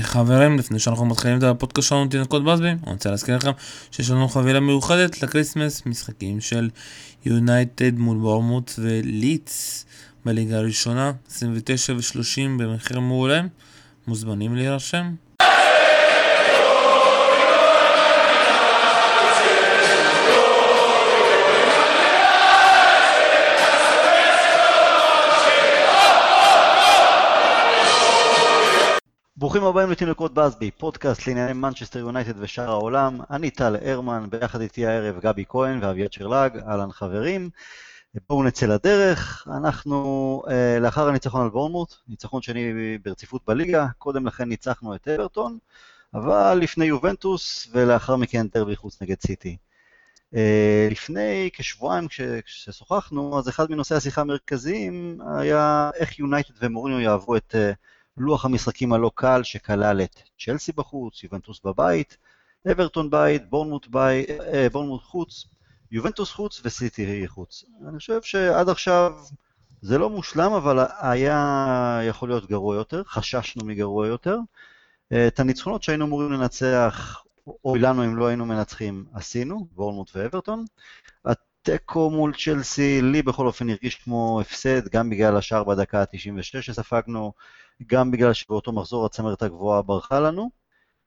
חברים, לפני שאנחנו מתחילים את הפודקאסט שלנו תינוקות באזבי, אני רוצה להזכיר לכם שיש לנו חבילה מיוחדת לקריסמס, משחקים של יונייטד מול בורנמוט ולידס בליגה הראשונה, 29 ו-30 במחיר מעולה, מוזמנים להירשם. ברוכים הבאים לתינוקות באזבי, פודקאסט לענייני מנצ'סטר יונייטד ושאר העולם. אני טל הרמן, ביחד איתי הערב גבי כהן ואביעד שרלג, אהלן חברים. בואו נצא לדרך, אנחנו אה, לאחר הניצחון על בורנמוט, ניצחון שני ברציפות בליגה, קודם לכן ניצחנו את אברטון, אבל לפני יובנטוס ולאחר מכן דרבי חוץ נגד סיטי. אה, לפני כשבועיים כששוחחנו, אז אחד מנושאי השיחה המרכזיים היה איך יונייטד ומוריניו יעברו את אה, לוח המשחקים הלא קל שכלל את צ'לסי בחוץ, יובנטוס בבית, אברטון בית, בורנמוט, בית, אה, בורנמוט חוץ, יובנטוס חוץ וסיטי חוץ. אני חושב שעד עכשיו זה לא מושלם, אבל היה יכול להיות גרוע יותר, חששנו מגרוע יותר. אה, את הניצחונות שהיינו אמורים לנצח, אוי לנו אם לא היינו מנצחים, עשינו, בורנמוט ואברטון. התיקו מול צ'לסי, לי בכל אופן הרגיש כמו הפסד, גם בגלל השער בדקה ה-96 שספגנו, גם בגלל שבאותו מחזור הצמרת הגבוהה ברחה לנו.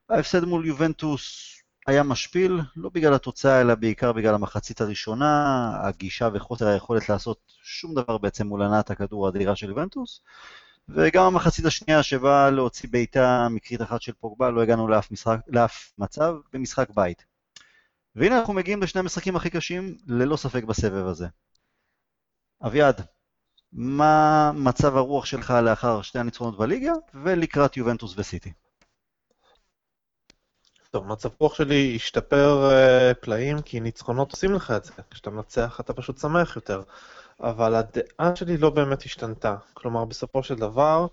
ההפסד מול יובנטוס היה משפיל, לא בגלל התוצאה, אלא בעיקר בגלל המחצית הראשונה, הגישה וחוסר היכולת לעשות שום דבר בעצם מול הנעת הכדור האדירה של יובנטוס, וגם המחצית השנייה שבאה להוציא בעיטה מקרית אחת של פוגבה, לא הגענו לאף, משחק, לאף מצב במשחק בית. והנה אנחנו מגיעים לשני המשחקים הכי קשים, ללא ספק בסבב הזה. אביעד, מה מצב הרוח שלך לאחר שתי הניצחונות בליגה ולקראת יובנטוס וסיטי? טוב, מצב רוח שלי השתפר uh, פלאים, כי ניצחונות עושים לך את זה. כשאתה מנצח אתה פשוט שמח יותר. אבל הדעה שלי לא באמת השתנתה. כלומר, בסופו של דבר,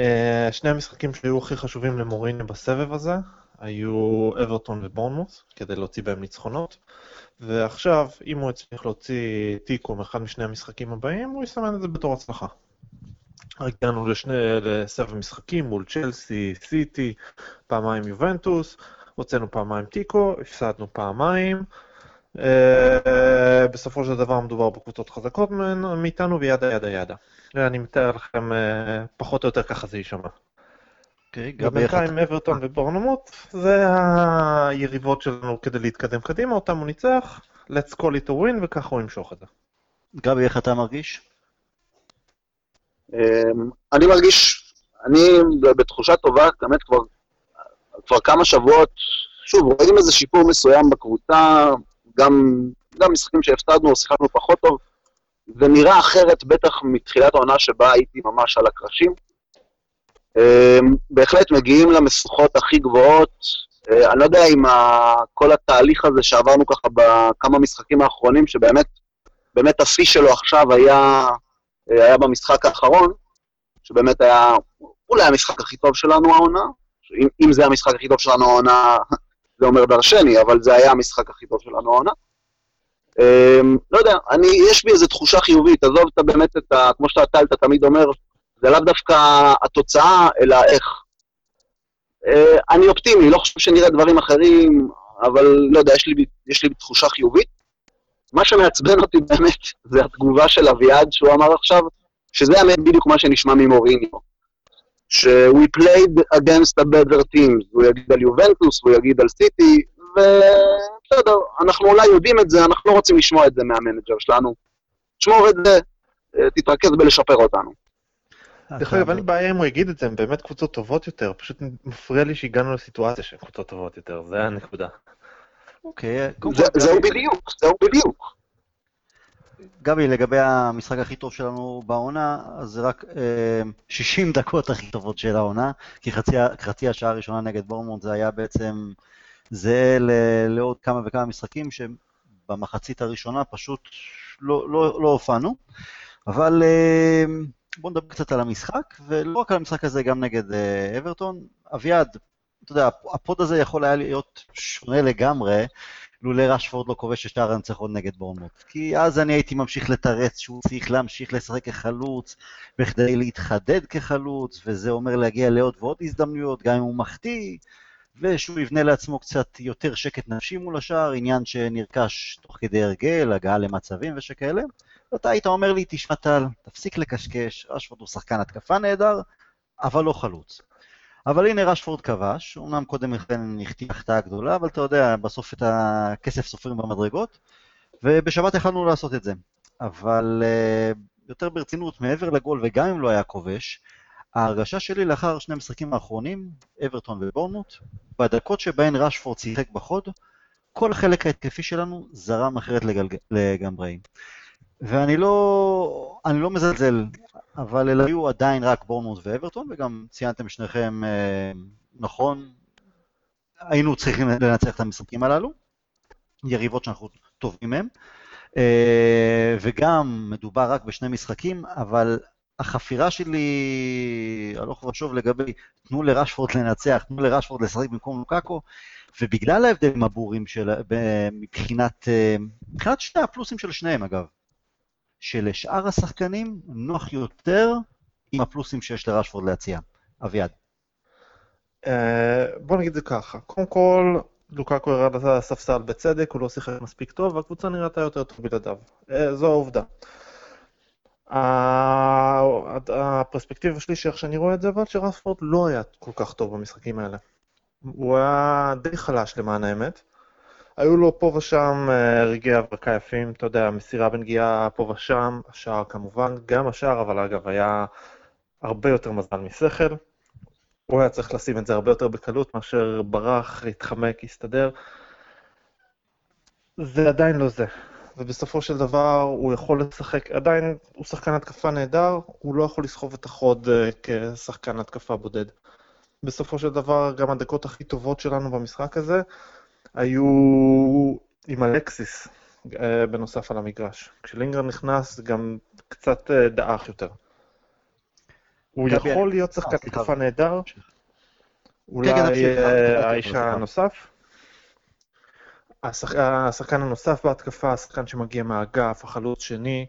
uh, שני המשחקים שהיו הכי חשובים למוריני בסבב הזה, היו אברטון ובורנמוס, כדי להוציא בהם ניצחונות. ועכשיו, אם הוא הצליח להוציא תיקו מאחד משני המשחקים הבאים, הוא יסמן את זה בתור הצלחה. הגענו לשני, לסבב משחקים מול צ'לסי, סיטי, פעמיים יובנטוס, הוצאנו פעמיים תיקו, הפסדנו פעמיים. Uh, בסופו של דבר מדובר בקבוצות חזקות מאיתנו וידה ידה ידה. אני מתאר לכם, uh, פחות או יותר ככה זה יישמע. אוקיי, okay, ובינתיים אברטון ובורנמוט זה היריבות שלנו כדי להתקדם קדימה, אותם הוא ניצח, let's call it a win וככה הוא ימשוך את זה. גבי, איך אתה מרגיש? אמ, אני מרגיש, אני בתחושה טובה, באמת כבר, כבר כמה שבועות, שוב, רואים איזה שיפור מסוים בקבוצה, גם, גם משחקים שהפסדנו או שיחקנו פחות טוב, זה נראה אחרת בטח מתחילת העונה שבה הייתי ממש על הקרשים. אמ, בהחלט מגיעים למשוכות הכי גבוהות. אה, אני לא יודע אם כל התהליך הזה שעברנו ככה בכמה משחקים האחרונים, שבאמת, באמת השיא שלו עכשיו היה, אה, היה במשחק האחרון, שבאמת היה אולי המשחק הכי טוב שלנו העונה. אם, אם זה המשחק הכי טוב שלנו העונה, זה אומר דרשני, אבל זה היה המשחק הכי טוב שלנו העונה. אמ, לא יודע, אני, יש בי איזו תחושה חיובית, עזוב אתה באמת את ה... כמו שאתה, אתה תמיד אומר, זה לאו דווקא התוצאה, אלא איך. אה, אני אופטימי, לא חושב שנראה דברים אחרים, אבל לא יודע, יש לי, יש לי תחושה חיובית. מה שמעצבן אותי באמת זה התגובה של אביעד שהוא אמר עכשיו, שזה האמת בדיוק מה שנשמע ממוריניו. ש-we played against a better teams, הוא יגיד על יובנטוס, הוא יגיד על סיטי, ובסדר, אנחנו אולי יודעים את זה, אנחנו לא רוצים לשמוע את זה מהמנג'ר שלנו. תשמור את זה, אה, תתרכז בלשפר אותנו. דרך אגב, אין לי בעיה אם הוא יגיד את זה, הם באמת קבוצות טובות יותר, פשוט מפריע לי שהגענו לסיטואציה שהן קבוצות טובות יותר, זה הנקודה. אוקיי, זהו בדיוק, זהו בדיוק. גבי, לגבי המשחק הכי טוב שלנו בעונה, אז זה רק אה, 60 דקות הכי טובות של העונה, כי חצי, חצי השעה הראשונה נגד בורמונד זה היה בעצם זהה לעוד כמה וכמה משחקים שבמחצית הראשונה פשוט לא, לא, לא הופענו, אבל אה, בואו נדבר קצת על המשחק, ולא רק על המשחק הזה, גם נגד אה, אברטון. אביעד, אתה יודע, הפוד הזה יכול היה להיות שונה לגמרי, לולא רשפורד לא כובש את שער הניצחון נגד בורנמוט. כי אז אני הייתי ממשיך לתרץ שהוא צריך להמשיך לשחק כחלוץ, בכדי להתחדד כחלוץ, וזה אומר להגיע לעוד ועוד הזדמנויות, גם אם הוא מחטיא, ושהוא יבנה לעצמו קצת יותר שקט נפשי מול השער, עניין שנרכש תוך כדי הרגל, הגעה למצבים ושכאלה. ואתה היית אומר לי, תשמע טל, תפסיק לקשקש, רשפורד הוא שחקן התקפה נהדר, אבל לא חלוץ. אבל הנה רשפורד כבש, אמנם קודם לכן החטיא החטאה גדולה, אבל אתה יודע, בסוף את הכסף סופרים במדרגות, ובשבת יכלנו לעשות את זה. אבל uh, יותר ברצינות, מעבר לגול, וגם אם לא היה כובש, ההרגשה שלי לאחר שני המשחקים האחרונים, אברטון ובורנמוט, בדקות שבהן רשפורד שיחק בחוד, כל החלק ההתקפי שלנו זרם אחרת. לגמרי. ואני לא, אני לא מזלזל, אבל אלה היו עדיין רק בורנמוט ואברטון, וגם ציינתם שניכם אה, נכון, היינו צריכים לנצח את המשחקים הללו, יריבות שאנחנו טובים מהם, אה, וגם מדובר רק בשני משחקים, אבל החפירה שלי הלוך ושוב לגבי תנו לרשפורד לנצח, תנו לרשפורד לשחק במקום לוקאקו, ובגלל ההבדלים הברורים של, מבחינת, אה, מבחינת שני הפלוסים של שניהם אגב, שלשאר השחקנים נוח יותר עם הפלוסים שיש לרשפורד להציע. אביעד. אה, בוא נגיד זה ככה, קודם כל, לוקקו ירד לספסל בצדק, הוא לא שיחק מספיק טוב, והקבוצה נראתה יותר טוב בלעדיו. אה, זו העובדה. הפרספקטיבה שלי, שאיך שאני רואה את זה, אבל שרספורד לא היה כל כך טוב במשחקים האלה. הוא היה די חלש למען האמת. היו לו פה ושם אה, רגעי הברקה יפים, אתה יודע, מסירה בנגיעה פה ושם, השער כמובן, גם השער, אבל אגב היה הרבה יותר מזל משכל. הוא היה צריך לשים את זה הרבה יותר בקלות מאשר ברח, התחמק, הסתדר. זה עדיין לא זה. ובסופו של דבר הוא יכול לשחק, עדיין הוא שחקן התקפה נהדר, הוא לא יכול לסחוב את החוד uh, כשחקן התקפה בודד. בסופו של דבר, גם הדקות הכי טובות שלנו במשחק הזה היו עם אלקסיס, uh, בנוסף על המגרש. כשלינגר נכנס, גם קצת uh, דעך יותר. הוא יכול להיות שחקן התקפה נהדר, כן, אולי האישה הנוסף. השחק... השחקן הנוסף בהתקפה, השחקן שמגיע מהאגף, החלוץ שני.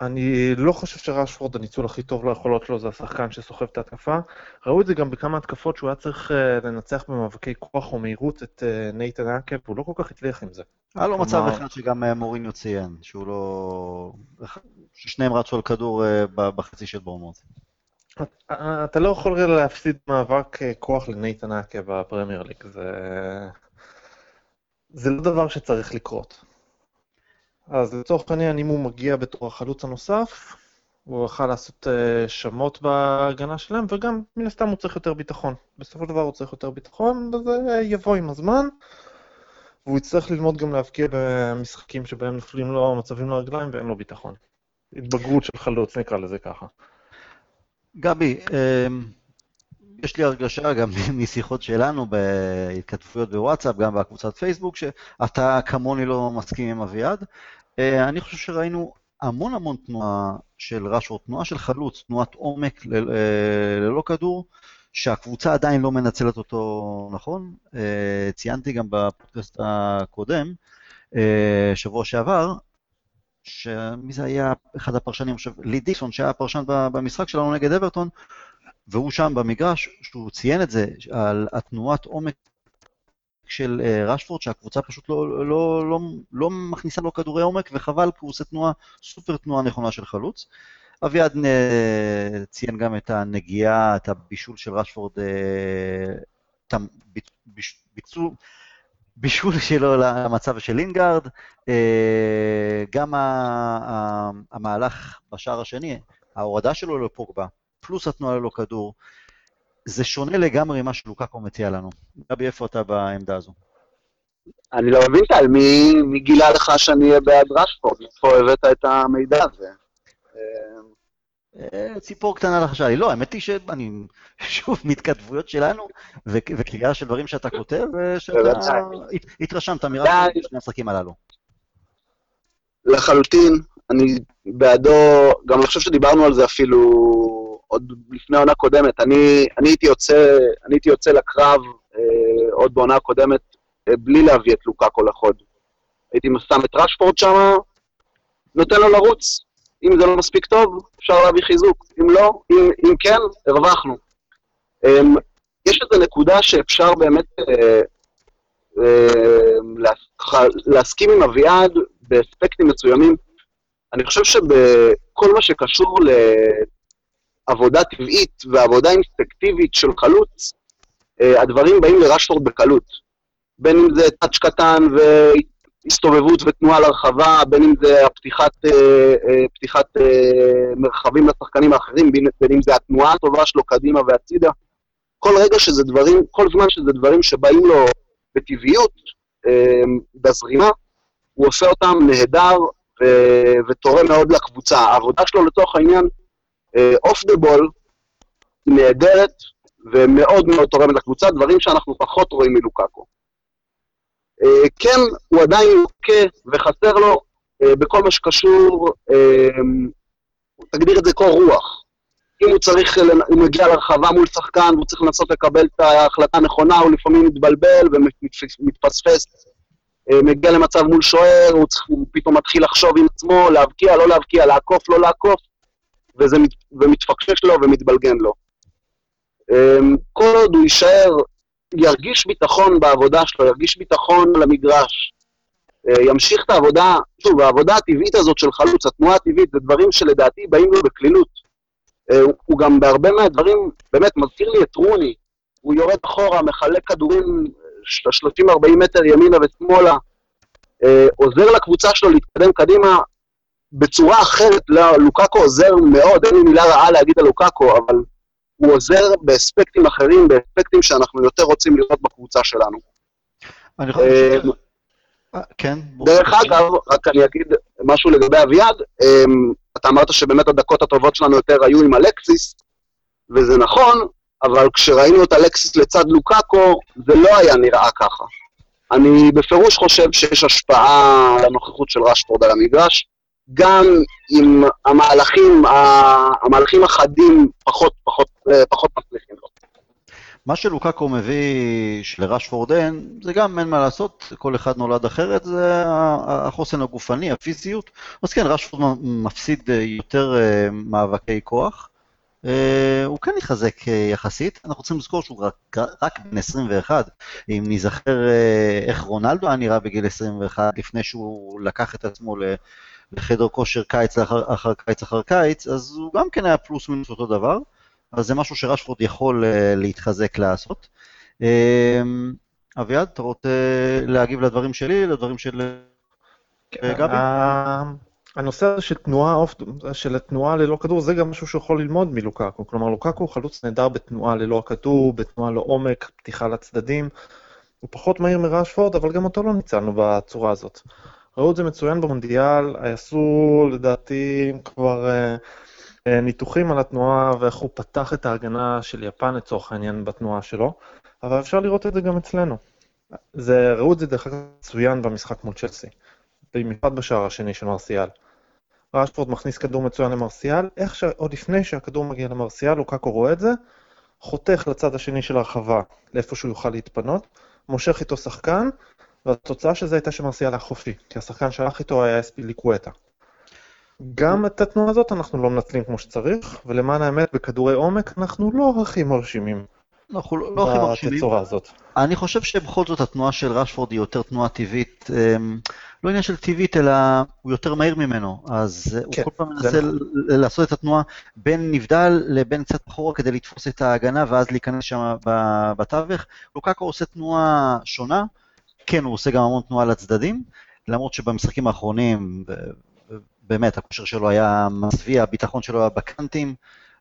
אני לא חושב שרשפורד, הניצול הכי טוב ליכולות שלו זה השחקן שסוחב את ההתקפה. ראו את זה גם בכמה התקפות שהוא היה צריך uh, לנצח במאבקי כוח או מהירות את uh, נייתן אקל, והוא לא כל כך הצליח עם זה. היה לו מצב אחד שגם uh, מוריניו ציין, שהוא לא... ששניהם רצו על כדור בחצי של בורמוט. אתה לא יכול להפסיד מאבק כוח לנייתן אקל בפרמייר ליג, זה... זה לא דבר שצריך לקרות. אז לצורך העניין, אם הוא מגיע בתור החלוץ הנוסף, הוא יוכל לעשות uh, שמות בהגנה שלהם, וגם מן הסתם הוא צריך יותר ביטחון. בסופו של דבר הוא צריך יותר ביטחון, וזה יבוא עם הזמן, והוא יצטרך ללמוד גם להבקיע במשחקים שבהם נופלים לו מצבים לרגליים ואין לו ביטחון. התבגרות של חלוץ, נקרא לזה ככה. גבי, אמ, יש לי הרגשה גם משיחות שלנו בהתכתבויות בוואטסאפ, גם בקבוצת פייסבוק, שאתה כמוני לא מסכים עם אביעד. אה, אני חושב שראינו המון המון תנועה של רשוורד, תנועה של חלוץ, תנועת עומק אה, ללא כדור, שהקבוצה עדיין לא מנצלת אותו נכון. אה, ציינתי גם בפודקאסט הקודם, שבוע שעבר, שמי זה היה אחד הפרשנים, חושב, לי דיקסון, שהיה הפרשן במשחק שלנו נגד אברטון, והוא שם במגרש, שהוא ציין את זה, על התנועת עומק של uh, רשפורד, שהקבוצה פשוט לא, לא, לא, לא מכניסה לו כדורי עומק, וחבל, כי הוא עושה תנועה, סופר תנועה נכונה של חלוץ. אביעד uh, ציין גם את הנגיעה, את הבישול של רשפורד, uh, ביצוע, בישול שלו למצב של לינגארד, גם המהלך בשער השני, ההורדה שלו לפוגבה, פלוס התנועה ללא כדור. זה שונה לגמרי ממה שלוקקו מציע לנו. גבי, איפה אתה בעמדה הזו? אני לא מבין, טל, מי, מי גילה לך שאני אהיה בעד רשפורד? איפה הבאת את המידע הזה? אה, ציפור קטנה לחשה לי. לא, האמת היא שאני, שוב, מהתכתבויות שלנו, וקריאה של דברים שאתה כותב, שאתה התרשמת מרק שני המשחקים הללו. לחלוטין, אני בעדו, גם אני חושב שדיברנו על זה אפילו עוד לפני עונה קודמת. אני, אני, הייתי, יוצא, אני הייתי יוצא לקרב אה, עוד בעונה הקודמת אה, בלי להביא את לוקאקו לחוד. הייתי שם את רשפורד שם, נותן לו לרוץ. אם זה לא מספיק טוב, אפשר להביא חיזוק. אם לא, אם, אם כן, הרווחנו. אמ, יש איזו נקודה שאפשר באמת אה, אה, להסכים עם אביעד באספקטים מסוימים. אני חושב שבכל מה שקשור לעבודה טבעית ועבודה אינסטקטיבית של חלוץ, אה, הדברים באים לרשפורד בקלות. בין אם זה טאץ' קטן והסתובבות ותנועה לרחבה, בין אם זה הפתיחת, אה, פתיחת מרחבים לשחקנים האחרים, בין, אם זה התנועה הטובה שלו קדימה והצידה. כל רגע שזה דברים, כל זמן שזה דברים שבאים לו בטבעיות, בזרימה, הוא עושה אותם נהדר ותורם מאוד לקבוצה. העבודה שלו לצורך העניין, אוף דה בול, נהדרת ומאוד מאוד תורמת לקבוצה, דברים שאנחנו פחות רואים מלוקאקו. כן, הוא עדיין לוקה וחסר לו uh, בכל מה שקשור, uh, תגדיר את זה קור רוח. אם הוא צריך, הוא מגיע לרחבה מול שחקן והוא צריך לנסות לקבל את ההחלטה הנכונה, הוא לפעמים מתבלבל ומתפספס אה, מגיע למצב מול שוער, הוא, צריך, הוא פתאום מתחיל לחשוב עם עצמו, להבקיע, לא להבקיע, לעקוף, לא לעקוף, וזה מת, ומתפקשש לו ומתבלגן לו. אמ, כל עוד הוא יישאר, ירגיש ביטחון בעבודה שלו, ירגיש ביטחון למגרש, אה, ימשיך את העבודה, שוב, העבודה הטבעית הזאת של חלוץ, התנועה הטבעית, זה דברים שלדעתי באים לו בקלילות. אה, הוא גם בהרבה מהדברים, באמת, מזכיר לי את רוני, הוא יורד אחורה, מחלק כדורים 30-40 מטר ימינה ושמאלה, אה, עוזר לקבוצה שלו להתקדם קדימה בצורה אחרת. לא, לוקאקו עוזר מאוד, אין לי מילה רעה להגיד על לוקאקו, אבל הוא עוזר באספקטים אחרים, באספקטים שאנחנו יותר רוצים לראות בקבוצה שלנו. אני חושב אה, ש... אה, כן. דרך אגב, רק אני אגיד משהו לגבי אביעד, אתה אמרת שבאמת הדקות הטובות שלנו יותר היו עם אלקסיס, וזה נכון, אבל כשראינו את אלקסיס לצד לוקאקו, זה לא היה נראה ככה. אני בפירוש חושב שיש השפעה על הנוכחות של רשפורד על המגרש, גם אם המהלכים, המהלכים החדים פחות, פחות, פחות מצליחים לו. מה שלוקאקו מביא לרשפורד אין, זה גם אין מה לעשות, כל אחד נולד אחרת, זה החוסן הגופני, הפיזיות. אז כן, רשפורד מפסיד יותר אה, מאבקי כוח. Uh, הוא כן יחזק uh, יחסית, אנחנו צריכים לזכור שהוא רק, רק בן 21, אם נזכר איך רונלדו היה נראה בגיל 21 לפני שהוא לקח את עצמו לחדר כושר קיץ אחר, אחר קיץ אחר קיץ, אז הוא גם כן היה פלוס מינוס אותו דבר, אז זה משהו שרשפורד יכול uh, להתחזק לעשות. Uh, אביעד, אתה רוצה להגיב לדברים שלי, לדברים של גבי? הנושא הזה של תנועה, של תנועה ללא כדור, זה גם משהו שיכול ללמוד מלוקקו. כלומר, לוקקו הוא חלוץ נהדר בתנועה ללא הכדור, בתנועה לעומק, פתיחה לצדדים. הוא פחות מהיר מראשפורד, אבל גם אותו לא ניצלנו בצורה הזאת. ראו את זה מצוין במונדיאל, עשו לדעתי כבר אה, אה, ניתוחים על התנועה ואיך הוא פתח את ההגנה של יפן לצורך העניין בתנועה שלו, אבל אפשר לראות את זה גם אצלנו. זה, ראו את זה דרך אגב מצוין במשחק מול צ'לסי. במיוחד בשער השני של מרסיאל. ראשפורד מכניס כדור מצוין למרסיאל, איך ש... עוד לפני שהכדור מגיע למרסיאל, לוקקו רואה את זה, חותך לצד השני של הרחבה, לאיפה שהוא יוכל להתפנות, מושך איתו שחקן, והתוצאה של זה הייתה שמרסיאל היה חופשי, כי השחקן שהלך איתו היה אספיליקווטה. גם את התנועה הזאת אנחנו לא מנצלים כמו שצריך, ולמען האמת, בכדורי עומק אנחנו לא הכי מרשימים. אנחנו לא, לא הכי מרשימים. הזאת. אני חושב שבכל זאת התנועה של רשפורד היא יותר תנועה טבעית, אמ, לא עניין של טבעית, אלא הוא יותר מהיר ממנו, אז כן, הוא כל פעם מנסה נכון. לעשות את התנועה בין נבדל לבין קצת אחורה כדי לתפוס את ההגנה ואז להיכנס שם בתווך. לוקקו עושה תנועה שונה, כן, הוא עושה גם המון תנועה לצדדים, למרות שבמשחקים האחרונים, באמת, הכושר שלו היה מזוויע, הביטחון שלו היה בקאנטים,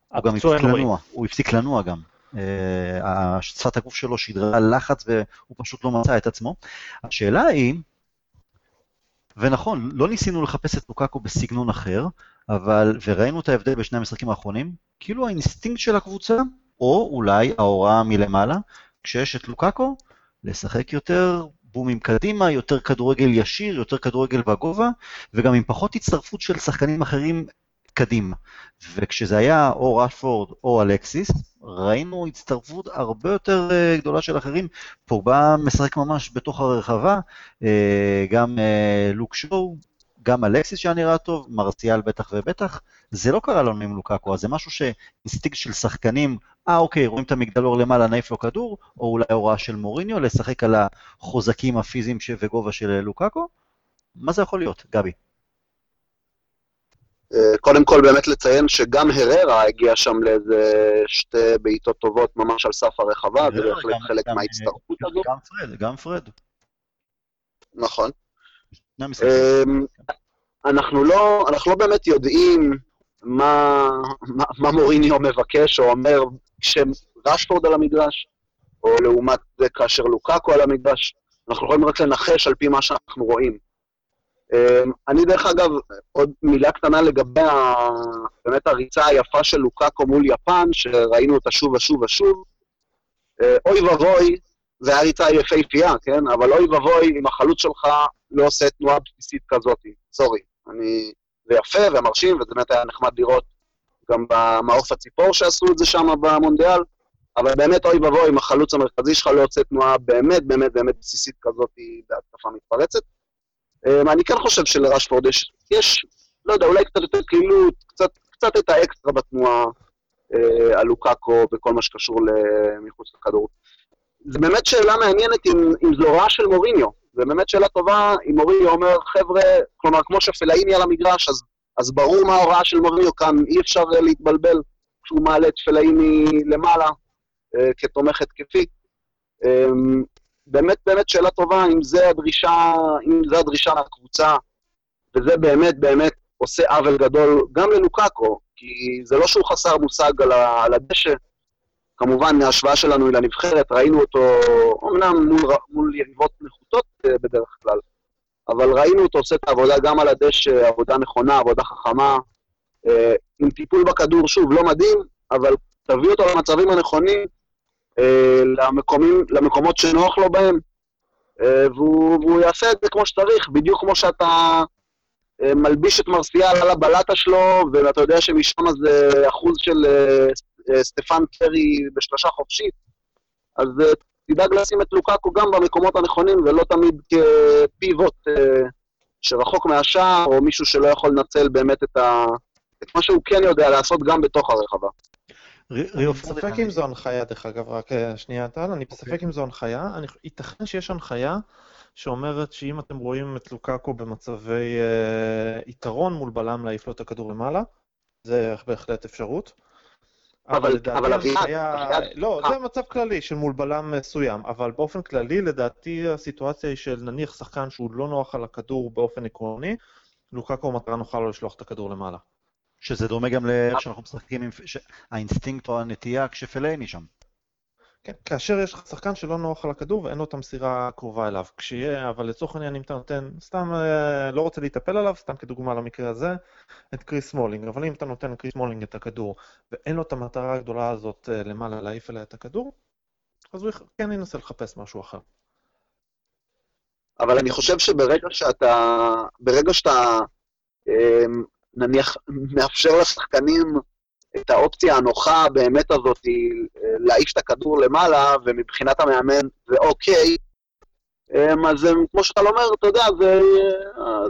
הוא גם הפסיק לנוע, הוא הפסיק לנוע גם. אה, שפת הגוף שלו שידרה לחץ והוא פשוט לא מצא את עצמו. השאלה היא, ונכון, לא ניסינו לחפש את לוקאקו בסגנון אחר, אבל, וראינו את ההבדל בשני המשחקים האחרונים, כאילו האינסטינקט של הקבוצה, או אולי ההוראה מלמעלה, כשיש את לוקאקו, לשחק יותר בומים קדימה, יותר כדורגל ישיר, יותר כדורגל בגובה, וגם עם פחות הצטרפות של שחקנים אחרים קדימה. וכשזה היה או רשפורד או אלקסיס, ראינו הצטרפות הרבה יותר אה, גדולה של אחרים. פוגבה משחק ממש בתוך הרחבה, אה, גם אה, לוק שואו, גם אלקסיס שהיה נראה טוב, מרסיאל בטח ובטח. זה לא קרה לנו עם לוקאקו, אז זה משהו שאינסטינקט של שחקנים, אה אוקיי, רואים את המגדלור למעלה, נעיף לו כדור, או אולי הוראה של מוריניו, לשחק על החוזקים הפיזיים וגובה של לוקאקו. מה זה יכול להיות, גבי? אה, קודם כל באמת לציין שגם הררה הגיע שם לאיזה שתי בעיטות טובות ממש על סף הרחבה, זה בהחלט חלק מההצטרפות הזו. גם פרד, גם פרד. נכון. אמ, אנחנו לא, אנחנו לא באמת יודעים מה, מה, מה מוריניו מבקש או אומר כשרשפורד על המגרש, או לעומת זה כאשר לוקאקו על המגרש. אנחנו יכולים רק לנחש על פי מה שאנחנו רואים. אמ, אני דרך אגב, עוד מילה קטנה לגבי ה... באמת הריצה היפה של לוקאקו מול יפן, שראינו אותה שוב ושוב ושוב. אה, אוי ואבוי, זה היה ריצה יפהפייה, כן? אבל אוי ואבוי אם החלוץ שלך לא עושה תנועה בסיסית כזאת, סורי. אני... זה יפה ומרשים, וזה באמת היה נחמד לראות גם במעוף הציפור שעשו את זה שם במונדיאל, אבל באמת אוי ואבוי אם החלוץ המרכזי שלך לא עושה תנועה באמת באמת באמת בסיסית כזאת בהתקפה מתפרצת. אמ, אני כן חושב שלרשפורד יש, יש, לא יודע, אולי קצת יותר קלילות, קצת, קצת את האקסטרה בתנועה אה, על לוקאקו בכל מה שקשור מחוץ לכדור. זו באמת שאלה מעניינת אם, אם זו הוראה של מוריניו. זו באמת שאלה טובה אם מוריניו אומר, חבר'ה, כלומר, כמו שפלאיני על המגרש, אז, אז ברור מה ההוראה של מוריניו כאן, אי אפשר להתבלבל כשהוא מעלה את פלאיני למעלה אה, כתומך התקפי. אה, באמת באמת שאלה טובה אם זה הדרישה, אם זה הדרישה מהקבוצה, וזה באמת באמת עושה עוול גדול גם ללוקאקו, כי זה לא שהוא חסר מושג על, ה, על הדשא, כמובן מההשוואה שלנו לנבחרת, ראינו אותו אמנם מול, מול יריבות נחותות אה, בדרך כלל, אבל ראינו אותו עושה את העבודה גם על הדשא, עבודה נכונה, עבודה חכמה, אה, עם טיפול בכדור, שוב, לא מדהים, אבל תביא אותו למצבים הנכונים, אה, למקומים, למקומות שנוח לו בהם, והוא, והוא יעשה את זה כמו שצריך, בדיוק כמו שאתה מלביש את מרסיאל על הבלטה שלו, ואתה יודע שמשם זה אחוז של סטפן קרי בשלושה חופשית, אז תדאג לשים את לוקאקו גם במקומות הנכונים, ולא תמיד כפיבוט שרחוק מהשער, או מישהו שלא יכול לנצל באמת את, ה... את מה שהוא כן יודע לעשות גם בתוך הרחבה. אני בספק אם זו הנחיה, דרך אגב, רק אה, שנייה טל, אני בספק אוקיי. אם זו הנחיה, ייתכן שיש הנחיה שאומרת שאם אתם רואים את לוקאקו במצבי אה, יתרון מול בלם להעיף לו את הכדור למעלה, זה בהחלט אפשרות. אבל, אבל אביעד, לא, זה מצב כללי של מול בלם מסוים, אבל באופן כללי, לדעתי הסיטואציה היא של נניח שחקן שהוא לא נוח על הכדור באופן עקרוני, לוקאקו מטרה נוחה לו לשלוח את הכדור למעלה. שזה דומה גם לאיך שאנחנו משחקים עם האינסטינקט או הנטייה כשפלייני שם. כן, כאשר יש לך שחקן שלא נוח על הכדור ואין לו את המסירה הקרובה אליו. כשיהיה, אבל לצורך העניין אם אתה נותן, סתם אה, לא רוצה להיטפל עליו, סתם כדוגמה למקרה הזה, את קריס מולינג. אבל אם אתה נותן לקריס מולינג את הכדור ואין לו את המטרה הגדולה הזאת אה, למעלה להעיף אליה את הכדור, אז הוא כן ינסה לחפש משהו אחר. אבל אני חושב שברגע שאתה, ברגע שאתה אה, נניח מאפשר לשחקנים את האופציה הנוחה באמת הזאת להעיף את הכדור למעלה, ומבחינת המאמן זה אוקיי, אמ, אז הם, כמו שאתה אומר, אתה יודע, זה,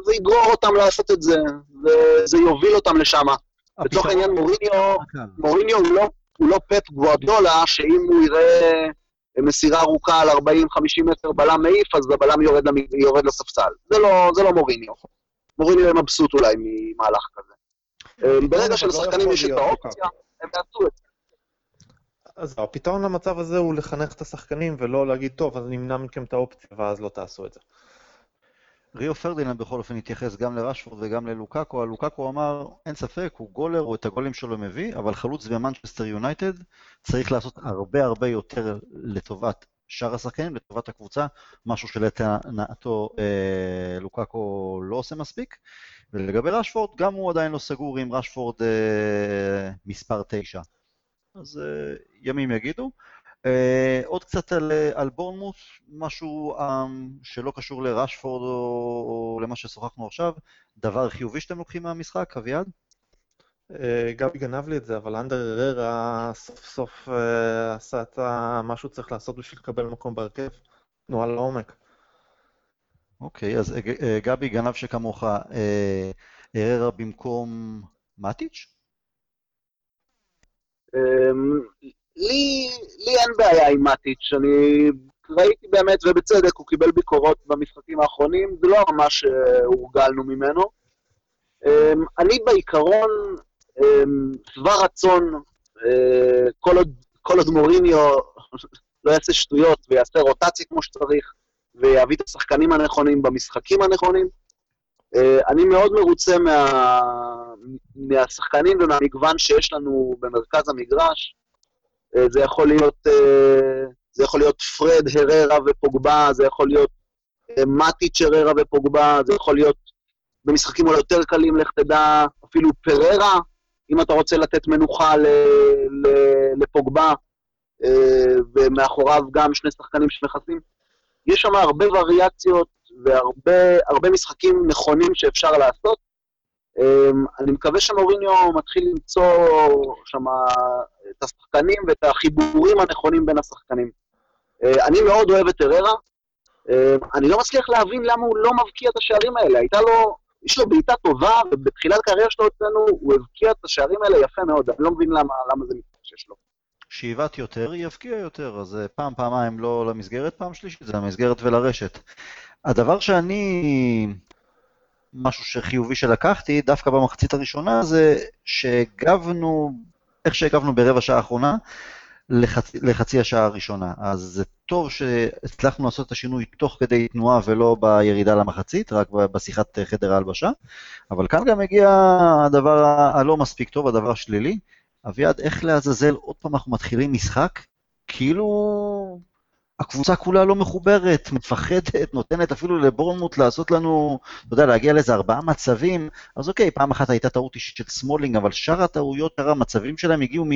זה יגרור אותם לעשות את זה, זה, זה יוביל אותם לשם. לצורך העניין, מוריניו, מוריניו הוא לא, הוא לא פפ גוארדיולה, שאם הוא יראה מסירה ארוכה על 40-50 מטר בלם מעיף, אז הבלם יורד, יורד לספסל. זה לא, זה לא מוריניו. מוריניו יהיה מבסוט אולי ממהלך כזה. אה, ברגע שלשחקנים יש את האופציה, הם יעשו את זה. אז הפתרון למצב הזה הוא לחנך את השחקנים ולא להגיד, טוב, אז נמנע מכם את האופציה ואז לא תעשו את זה. ריו פרדיננד בכל אופן התייחס גם לרשפורד וגם ללוקאקו. לוקאקו אמר, אין ספק, הוא גולר, הוא את הגולים שלו מביא, אבל חלוץ במנצ'סטר יונייטד צריך לעשות הרבה הרבה יותר לטובת שאר השחקנים לטובת הקבוצה, משהו שלטענתו אה, לוקאקו לא עושה מספיק. ולגבי רשפורד, גם הוא עדיין לא סגור עם רשפורד אה, מספר 9. אז אה, ימים יגידו. אה, עוד קצת על, אה, על בורנמוט, משהו אה, שלא קשור לרשפורד או, או למה ששוחחנו עכשיו, דבר חיובי שאתם לוקחים מהמשחק, אביעד? אה, גבי גנב לי את זה, אבל אנדר אררה סוף סוף אה, עשה את מה שהוא צריך לעשות בשביל לקבל מקום בהרכב. תנועה לעומק. אוקיי, אז אה, גבי גנב שכמוך, אררה במקום מטיץ'? אמ, לי, לי אין בעיה עם מטיץ', אני ראיתי באמת, ובצדק, הוא קיבל ביקורות במשחקים האחרונים, זה לא ממש הורגלנו ממנו. אמ, אני בעיקרון אמ, שבע רצון, אה, כל עוד, כל עוד מוריניו לא יעשה שטויות ויעשה רוטציה כמו שצריך, ויביא את השחקנים הנכונים במשחקים הנכונים. אה, אני מאוד מרוצה מה, מהשחקנים ומהמגוון שיש לנו במרכז המגרש. אה, זה יכול להיות, זה יכול להיות פרד, הררה ופוגבה, זה יכול להיות מטיץ', הררה ופוגבה, זה יכול להיות במשחקים אולי יותר קלים, לך תדע, אפילו פררה, אם אתה רוצה לתת מנוחה לפוגבה, אה, ומאחוריו גם שני שחקנים שמכסים. יש שם הרבה וריאציות והרבה משחקים נכונים שאפשר לעשות. אה, אני מקווה שמוריניו מתחיל למצוא שם את השחקנים ואת החיבורים הנכונים בין השחקנים. אה, אני מאוד אוהב את אררה. אני לא מצליח להבין למה הוא לא מבקיע את השערים האלה. הייתה לו יש לו בעיטה טובה, ובתחילת קריירה שלו אצלנו הוא הבקיע את השערים האלה יפה מאוד, אני לא מבין למה, למה זה מתחשש לו. שאיבת יותר, יבקיע יותר, אז אה, פעם, פעמיים לא למסגרת, פעם שלישית זה למסגרת ולרשת. הדבר שאני, משהו שחיובי שלקחתי, דווקא במחצית הראשונה, זה שהגבנו, איך שהגבנו ברבע שעה האחרונה, לחצי, לחצי השעה הראשונה. אז זה טוב שהצלחנו לעשות את השינוי תוך כדי תנועה ולא בירידה למחצית, רק בשיחת חדר ההלבשה. אבל כאן גם הגיע הדבר הלא מספיק טוב, הדבר השלילי. אביעד, איך לעזאזל עוד פעם אנחנו מתחילים משחק? כאילו הקבוצה כולה לא מחוברת, מפחדת, נותנת אפילו לבורנמוט לעשות לנו, אתה יודע, להגיע לאיזה ארבעה מצבים. אז אוקיי, פעם אחת הייתה טעות אישית של סמולינג, אבל שאר הטעויות, שאר המצבים שלהם הגיעו מ...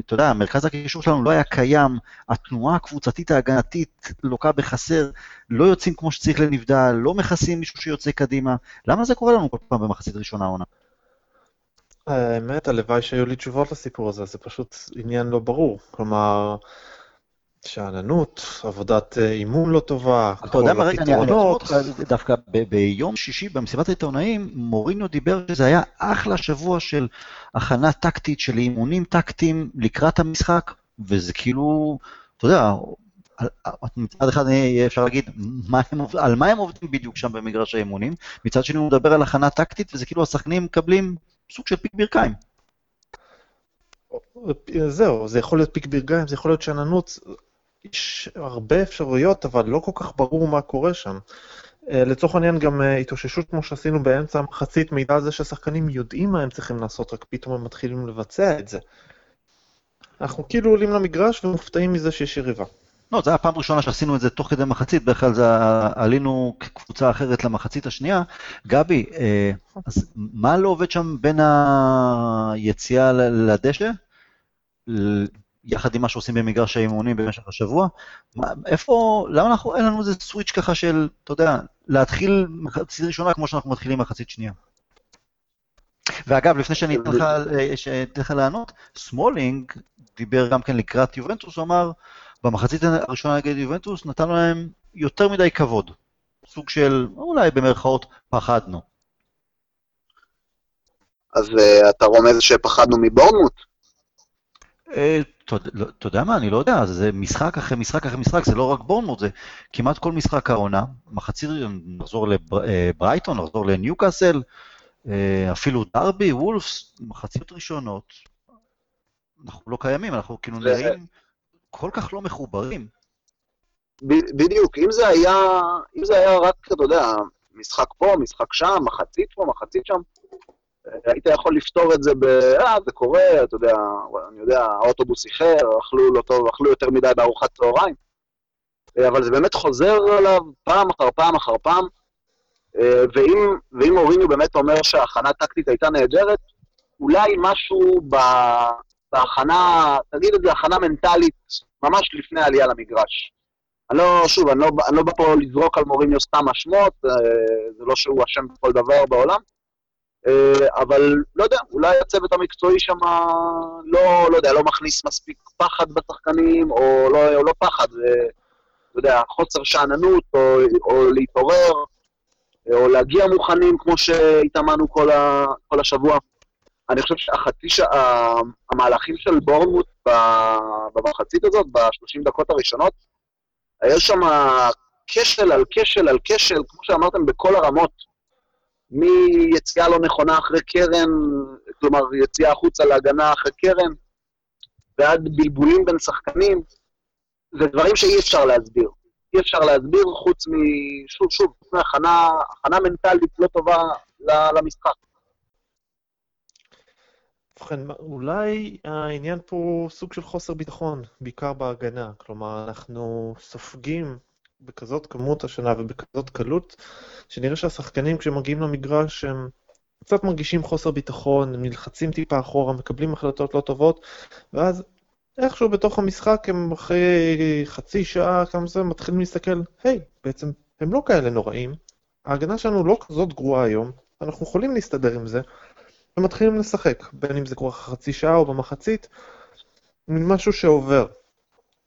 אתה יודע, מרכז הקישור שלנו לא היה קיים, התנועה הקבוצתית ההגנתית לוקה בחסר, לא יוצאים כמו שצריך לנבדל, לא מכסים מישהו שיוצא קדימה. למה זה קורה לנו כל פעם במחצית ראשונה העונה? האמת, הלוואי שהיו לי תשובות לסיפור הזה, זה פשוט עניין לא ברור. כלומר, שאננות, עבודת אה, אימון לא טובה, כל הפתרונות. אתה יודע מה, רגע, דווקא ביום שישי במסיבת העיתונאים, מוריניו דיבר שזה היה אחלה שבוע של הכנה טקטית, של אימונים טקטיים לקראת המשחק, וזה כאילו, אתה יודע, מצד אחד אפשר להגיד מה הם, על מה הם עובדים בדיוק שם במגרש האימונים, מצד שני הוא מדבר על הכנה טקטית, וזה כאילו השחקנים מקבלים סוג של פיק ברכיים. זהו, זה יכול להיות פיק ברכיים, זה יכול להיות שאננות, יש הרבה אפשרויות, אבל לא כל כך ברור מה קורה שם. אה, לצורך העניין גם אה, התאוששות כמו שעשינו באמצע המחצית מעידה על זה שהשחקנים יודעים מה הם צריכים לעשות, רק פתאום הם מתחילים לבצע את זה. אנחנו כאילו עולים למגרש ומופתעים מזה שיש יריבה. לא, זו הייתה הפעם הראשונה שעשינו את זה תוך כדי מחצית, בדרך כלל זה עלינו כקבוצה אחרת למחצית השנייה. גבי, אה, אז מה לא עובד שם בין היציאה לדשא יחד עם מה שעושים במגרש האימונים במשך השבוע. איפה, למה אנחנו, אין לנו איזה switch ככה של, אתה יודע, להתחיל מחצית ראשונה כמו שאנחנו מתחילים מחצית שנייה. ואגב, לפני שאני אתן לך, אה, לך לענות, סמולינג דיבר גם כן לקראת יובנטוס, הוא אמר, במחצית הראשונה נגד יובנטוס נתנו להם יותר מדי כבוד. סוג של, אולי במרכאות, פחדנו. אז uh, אתה רומז שפחדנו מבורנמוט? אה, לא, אתה יודע מה, אני לא יודע, זה משחק אחרי משחק אחרי משחק, זה לא רק בורנמוט, זה כמעט כל משחק העונה, מחצית, נחזור לברייטון, נחזור לניוקאסל, אה, אפילו דרבי, וולפס, מחציות ראשונות, אנחנו לא קיימים, אנחנו כאילו נראים כל כך לא מחוברים. בדיוק, אם זה היה, אם זה היה רק, אתה יודע, משחק פה, משחק שם, מחצית פה, מחצית שם, היית יכול לפתור את זה ב... אה, זה קורה, אתה יודע, אני יודע, האוטובוס איחר, אכלו לא טוב, אכלו יותר מדי בארוחת צהריים. אה, אבל זה באמת חוזר עליו פעם אחר פעם אחר פעם. אה, ואם, ואם מוריניו באמת אומר שההכנה הטקטית הייתה נהדרת, אולי משהו בהכנה, תגיד את זה, הכנה מנטלית, ממש לפני העלייה למגרש. אני לא, שוב, אני לא, אני לא בא פה לזרוק על מוריניו סתם אשמות, אה, זה לא שהוא אשם בכל דבר בעולם, אה, אבל לא יודע, אולי הצוות המקצועי שם לא, לא יודע, לא מכניס מספיק פחד בשחקנים, או לא, או לא פחד, זה, אתה יודע, חוסר שאננות, או, או להתעורר, או להגיע מוכנים כמו שהתאמנו כל, ה, כל השבוע. אני חושב שהחצי שעה, המהלכים של בורנמוט במחצית הזאת, ב-30 דקות הראשונות, היה שם כשל על כשל על כשל, כמו שאמרתם, בכל הרמות. מיציאה לא נכונה אחרי קרן, כלומר יציאה החוצה להגנה אחרי קרן, ועד בלבולים בין שחקנים, זה דברים שאי אפשר להסביר. אי אפשר להסביר חוץ מ... שוב, שוב, חוץ מהכנה מנטלית לא טובה למשחק. ובכן, אולי העניין פה סוג של חוסר ביטחון, בעיקר בהגנה. כלומר, אנחנו סופגים בכזאת כמות השנה ובכזאת קלות, שנראה שהשחקנים כשמגיעים למגרש הם קצת מרגישים חוסר ביטחון, הם נלחצים טיפה אחורה, מקבלים החלטות לא טובות, ואז איכשהו בתוך המשחק הם אחרי חצי שעה, כמה זה, מתחילים להסתכל, היי, בעצם הם לא כאלה נוראים, ההגנה שלנו לא כזאת גרועה היום, אנחנו יכולים להסתדר עם זה, ומתחילים לשחק, בין אם זה קורה חצי שעה או במחצית, משהו שעובר.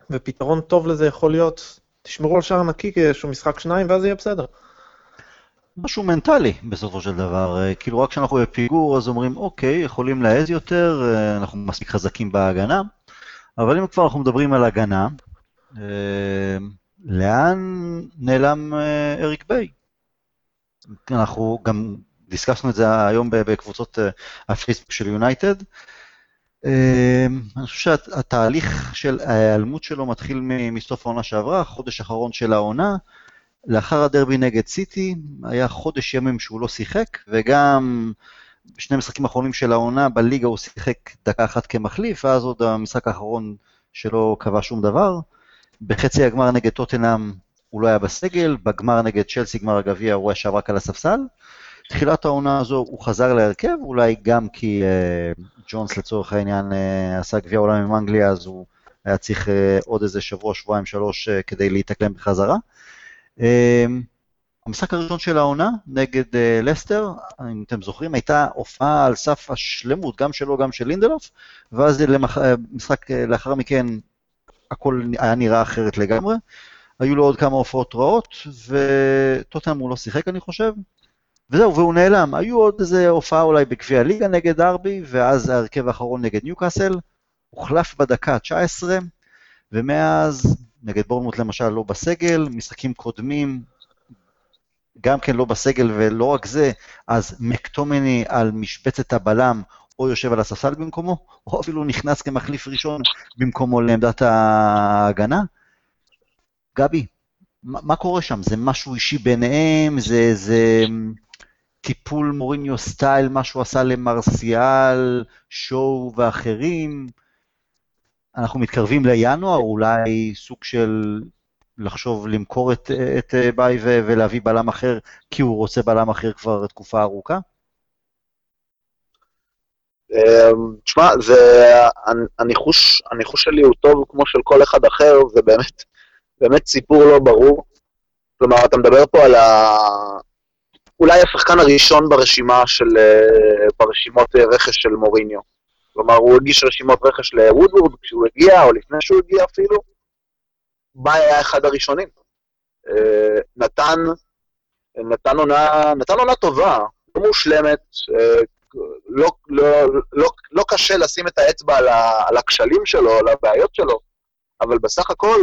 ופתרון טוב לזה יכול להיות תשמרו על שער נקי כאיזשהו משחק שניים ואז יהיה בסדר. משהו מנטלי בסופו של דבר, אה, כאילו רק כשאנחנו בפיגור אז אומרים אוקיי, יכולים להעז יותר, אה, אנחנו מספיק חזקים בהגנה, אבל אם כבר אנחנו מדברים על הגנה, אה, לאן נעלם אריק ביי? אנחנו גם דיסקסנו את זה היום בקבוצות הפייסבוק של יונייטד, אמ, אני חושב שהתהליך של ההיעלמות שלו מתחיל מסוף העונה שעברה, חודש האחרון של העונה. לאחר הדרבי נגד סיטי, היה חודש ימים שהוא לא שיחק, וגם בשני המשחקים האחרונים של העונה בליגה הוא שיחק דקה אחת כמחליף, ואז עוד המשחק האחרון שלא קבע שום דבר. בחצי הגמר נגד טוטנאם הוא לא היה בסגל, בגמר נגד צ'לסי, גמר הגביע, הוא ישב רק על הספסל. תחילת העונה הזו הוא חזר להרכב, אולי גם כי uh, ג'ונס לצורך העניין uh, עשה גביע עולם עם אנגליה, אז הוא היה צריך uh, עוד איזה שבוע, שבועיים, שלוש uh, כדי להתאקלם בחזרה. Uh, המשחק הראשון של העונה נגד uh, לסטר, אם אתם זוכרים, הייתה הופעה על סף השלמות, גם שלו, גם של לינדלוף, ואז למח... משחק uh, לאחר מכן הכל היה נראה אחרת לגמרי. היו לו עוד כמה הופעות רעות, וטוטנאם הוא לא שיחק אני חושב, וזהו, והוא נעלם. היו עוד איזה הופעה אולי בגביע הליגה נגד ארבי, ואז ההרכב האחרון נגד ניוקאסל, הוחלף בדקה ה-19, ומאז, נגד בורמוט למשל לא בסגל, משחקים קודמים, גם כן לא בסגל, ולא רק זה, אז מקטומני על משבצת הבלם, או יושב על הספסל במקומו, או אפילו נכנס כמחליף ראשון במקומו לעמדת ההגנה. גבי, מה קורה שם? זה משהו אישי ביניהם? זה, זה, טיפול מוריניו סטייל, מה שהוא עשה למרסיאל, שואו ואחרים. אנחנו מתקרבים לינואר, אולי סוג של לחשוב למכור את, את ביי ולהביא בלם אחר, כי הוא רוצה בלם אחר כבר תקופה ארוכה? אמ, תשמע, הניחוש, הניחוש שלי הוא טוב כמו של כל אחד אחר, זה באמת, באמת סיפור לא ברור. כלומר, אתה מדבר פה על, ה, אולי השחקן הראשון ברשימה של, אה, ברשימות אה, רכש של מוריניו. כלומר, הוא הגיש רשימות רכש לוודוורד כשהוא הגיע, או לפני שהוא הגיע אפילו. ביי היה אחד הראשונים. אה, נתן, נתן עונה, נתן עונה טובה, לא מושלמת, לא, לא, לא, לא קשה לשים את האצבע על, ה, על הכשלים שלו, על הבעיות שלו, אבל בסך הכל,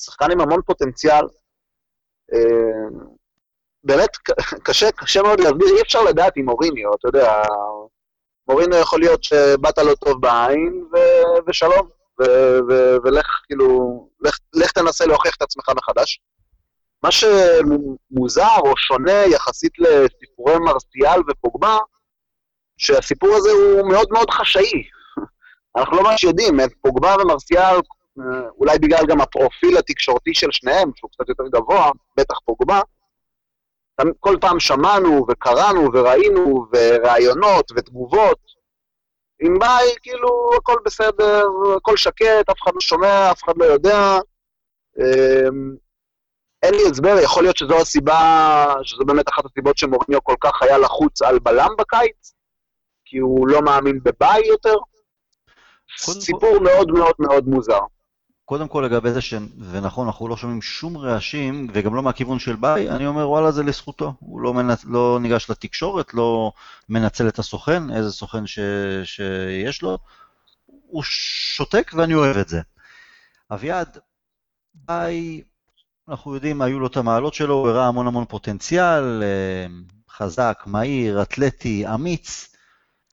שחקן עם המון פוטנציאל, באמת קשה, קשה מאוד להסביר, אי אפשר לדעת עם מוריניו, אתה יודע, מוריניו יכול להיות שבאת לו טוב בעין, ו- ושלום, ו- ו- ולך, כאילו, לך, לך תנסה להוכיח את עצמך מחדש. מה שמוזר או שונה יחסית לסיפורי מרסיאל ופוגמה, שהסיפור הזה הוא מאוד מאוד חשאי. אנחנו לא ממש יודעים, פוגבה ומרסיאל, אולי בגלל גם הפרופיל התקשורתי של שניהם, שהוא קצת יותר גבוה, בטח פוגבה, כל פעם שמענו וקראנו וראינו וראיונות ותגובות. עם ביי, כאילו, הכל בסדר, הכל שקט, אף אחד לא שומע, אף אחד לא יודע. אמ, אין לי הסבר, יכול להיות שזו הסיבה, שזו באמת אחת הסיבות שמוריניו כל כך היה לחוץ על בלם בקיץ, כי הוא לא מאמין בביי יותר. סיפור מאוד מאוד מאוד מוזר. קודם כל לגבי זה, ש... ונכון, אנחנו לא שומעים שום רעשים, וגם לא מהכיוון של ביי, אני אומר, וואלה, זה לזכותו. הוא לא, מנ... לא ניגש לתקשורת, לא מנצל את הסוכן, איזה סוכן ש... שיש לו. הוא שותק ואני אוהב את זה. אביעד, ביי, אנחנו יודעים, היו לו את המעלות שלו, הוא הראה המון המון פוטנציאל, אה, חזק, מהיר, אתלטי, אמיץ.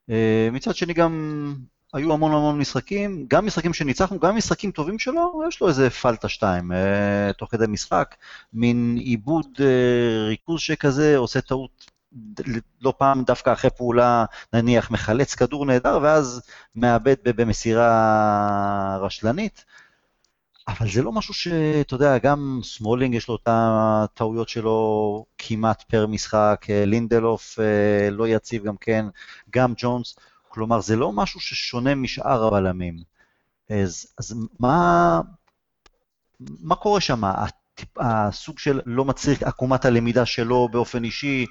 אה, מצד שני גם היו המון המון משחקים, גם משחקים שניצחנו, גם משחקים טובים שלו, יש לו איזה פלטה שתיים אה, תוך כדי משחק, מין איבוד אה, ריכוז שכזה, עושה טעות לא פעם דווקא אחרי פעולה, נניח מחלץ כדור נהדר, ואז מאבד במסירה רשלנית. אבל זה לא משהו שאתה יודע, גם סמולינג יש לו את הטעויות שלו כמעט פר משחק, לינדלוף לא יציב גם כן, גם ג'ונס. כלומר, זה לא משהו ששונה משאר הבלמים. אז, אז מה, מה קורה שם? הסוג של לא מצריך עקומת הלמידה שלו באופן אישי,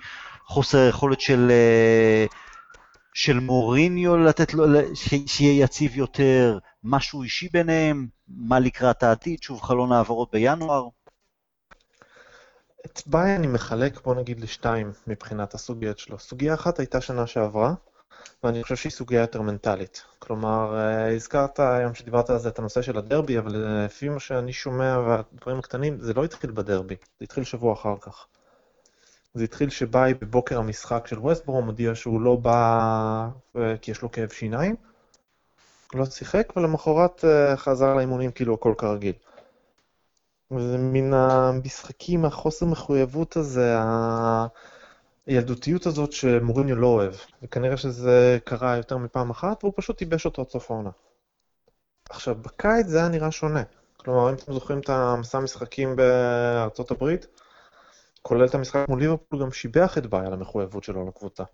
חוסר יכולת של, אה, של מוריניו לתת לו, שיהיה יציב יותר, משהו אישי ביניהם, מה לקראת העתיד, שוב חלון העברות בינואר. את ביי אני מחלק, בוא נגיד, לשתיים מבחינת הסוגיות שלו. סוגיה אחת הייתה שנה שעברה, ואני חושב שהיא סוגיה יותר מנטלית. כלומר, אה, הזכרת היום שדיברת על זה את הנושא של הדרבי, אבל אה, לפי מה שאני שומע והדברים הקטנים, זה לא התחיל בדרבי, זה התחיל שבוע אחר כך. זה התחיל שבאי בבוקר המשחק של ווסטבורום מודיע שהוא לא בא אה, כי יש לו כאב שיניים, לא שיחק, ולמחרת חזר לאימונים כאילו הכל כרגיל. וזה מן המשחקים, החוסר מחויבות הזה, הילדותיות הזאת שמוריניו לא אוהב, וכנראה שזה קרה יותר מפעם אחת, והוא פשוט ייבש אותו עד סוף העונה. עכשיו, בקיץ זה היה נראה שונה. כלומר, אם אתם זוכרים את המסע המשחקים בארצות הברית, כולל את המשחק מול ליברפול, גם שיבח את בעיה למחויבות שלו לקבוצה.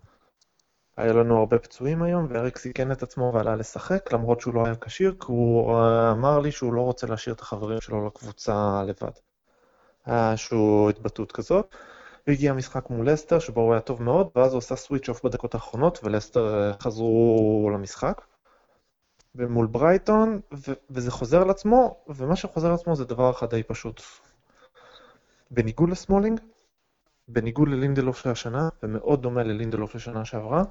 היה לנו הרבה פצועים היום, ואריק סיכן את עצמו ועלה לשחק, למרות שהוא לא היה כשיר, כי הוא אה, אמר לי שהוא לא רוצה להשאיר את החברים שלו לקבוצה לבד. היה איזושהי התבטאות כזאת. והגיע משחק מול לסטר, שבו הוא היה טוב מאוד, ואז הוא עשה switch off בדקות האחרונות, ולסטר אה, חזרו למשחק. ומול ברייטון, ו- וזה חוזר על עצמו, ומה שחוזר על עצמו זה דבר אחד די פשוט. בניגוד לסמולינג, בניגוד ללינדלוף של השנה, ומאוד דומה ללינדלוף של שנה שעברה,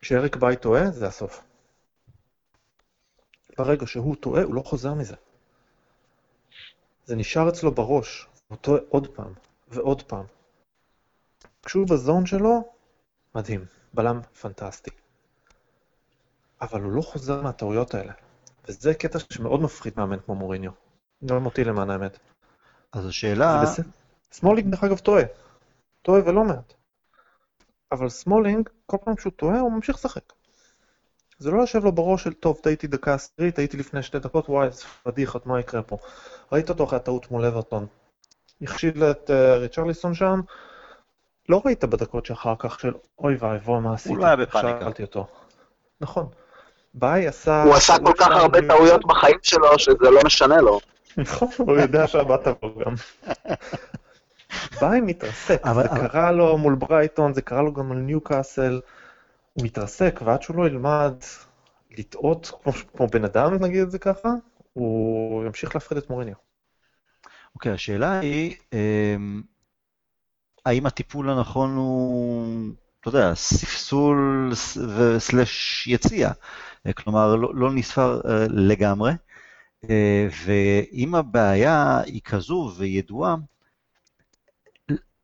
כשאריק ביי טועה, זה הסוף. ברגע שהוא טועה, הוא לא חוזר מזה. זה נשאר אצלו בראש, הוא טועה עוד פעם, ועוד פעם, כשהוא ב zone שלו, מדהים, בלם פנטסטי. אבל הוא לא חוזר מהטעויות האלה. וזה קטע שמאוד מפחיד מאמן כמו מוריניו. גם אותי למען האמת. אז השאלה... סמולינג דרך אגב טועה. טועה ולא מעט. אבל סמולינג, כל פעם שהוא טועה, הוא ממשיך לשחק. זה לא יושב לו בראש של, טוב, טעיתי דקה עשירית, טעיתי לפני שתי דקות, וואי, איזה פדיחות, מה יקרה פה? ראית אותו אחרי הטעות מול אברטון. הכשיל את uh, ריצ'רליסון שם, לא ראית בדקות שאחר כך של אוי ואבוי מה עשיתי. הוא לא היה בפאניקה. שאלתי אותו. נכון. ביי עשה... הוא עשה כל כך הרבה טעויות בחיים שלו, שזה לא משנה לו. נכון, הוא יודע שהבא תבוא גם. ביי מתרסק, זה קרה לו מול ברייטון, זה קרה לו גם על ניוקאסל. הוא מתרסק, ועד שהוא לא ילמד לטעות כמו בן אדם, נגיד את זה ככה, הוא ימשיך להפחיד את מוריניו. אוקיי, השאלה היא, אמ, האם הטיפול הנכון הוא, אתה יודע, ספסול וסלש יציע. כלומר, לא, לא נספר אה, לגמרי. אה, ואם הבעיה היא כזו וידועה,